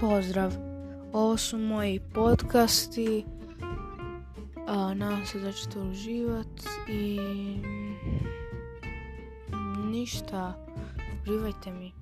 Pozdrav, ovo su moji podcasti, a, nadam se da ćete uživati i ništa, uživajte mi.